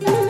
Bye.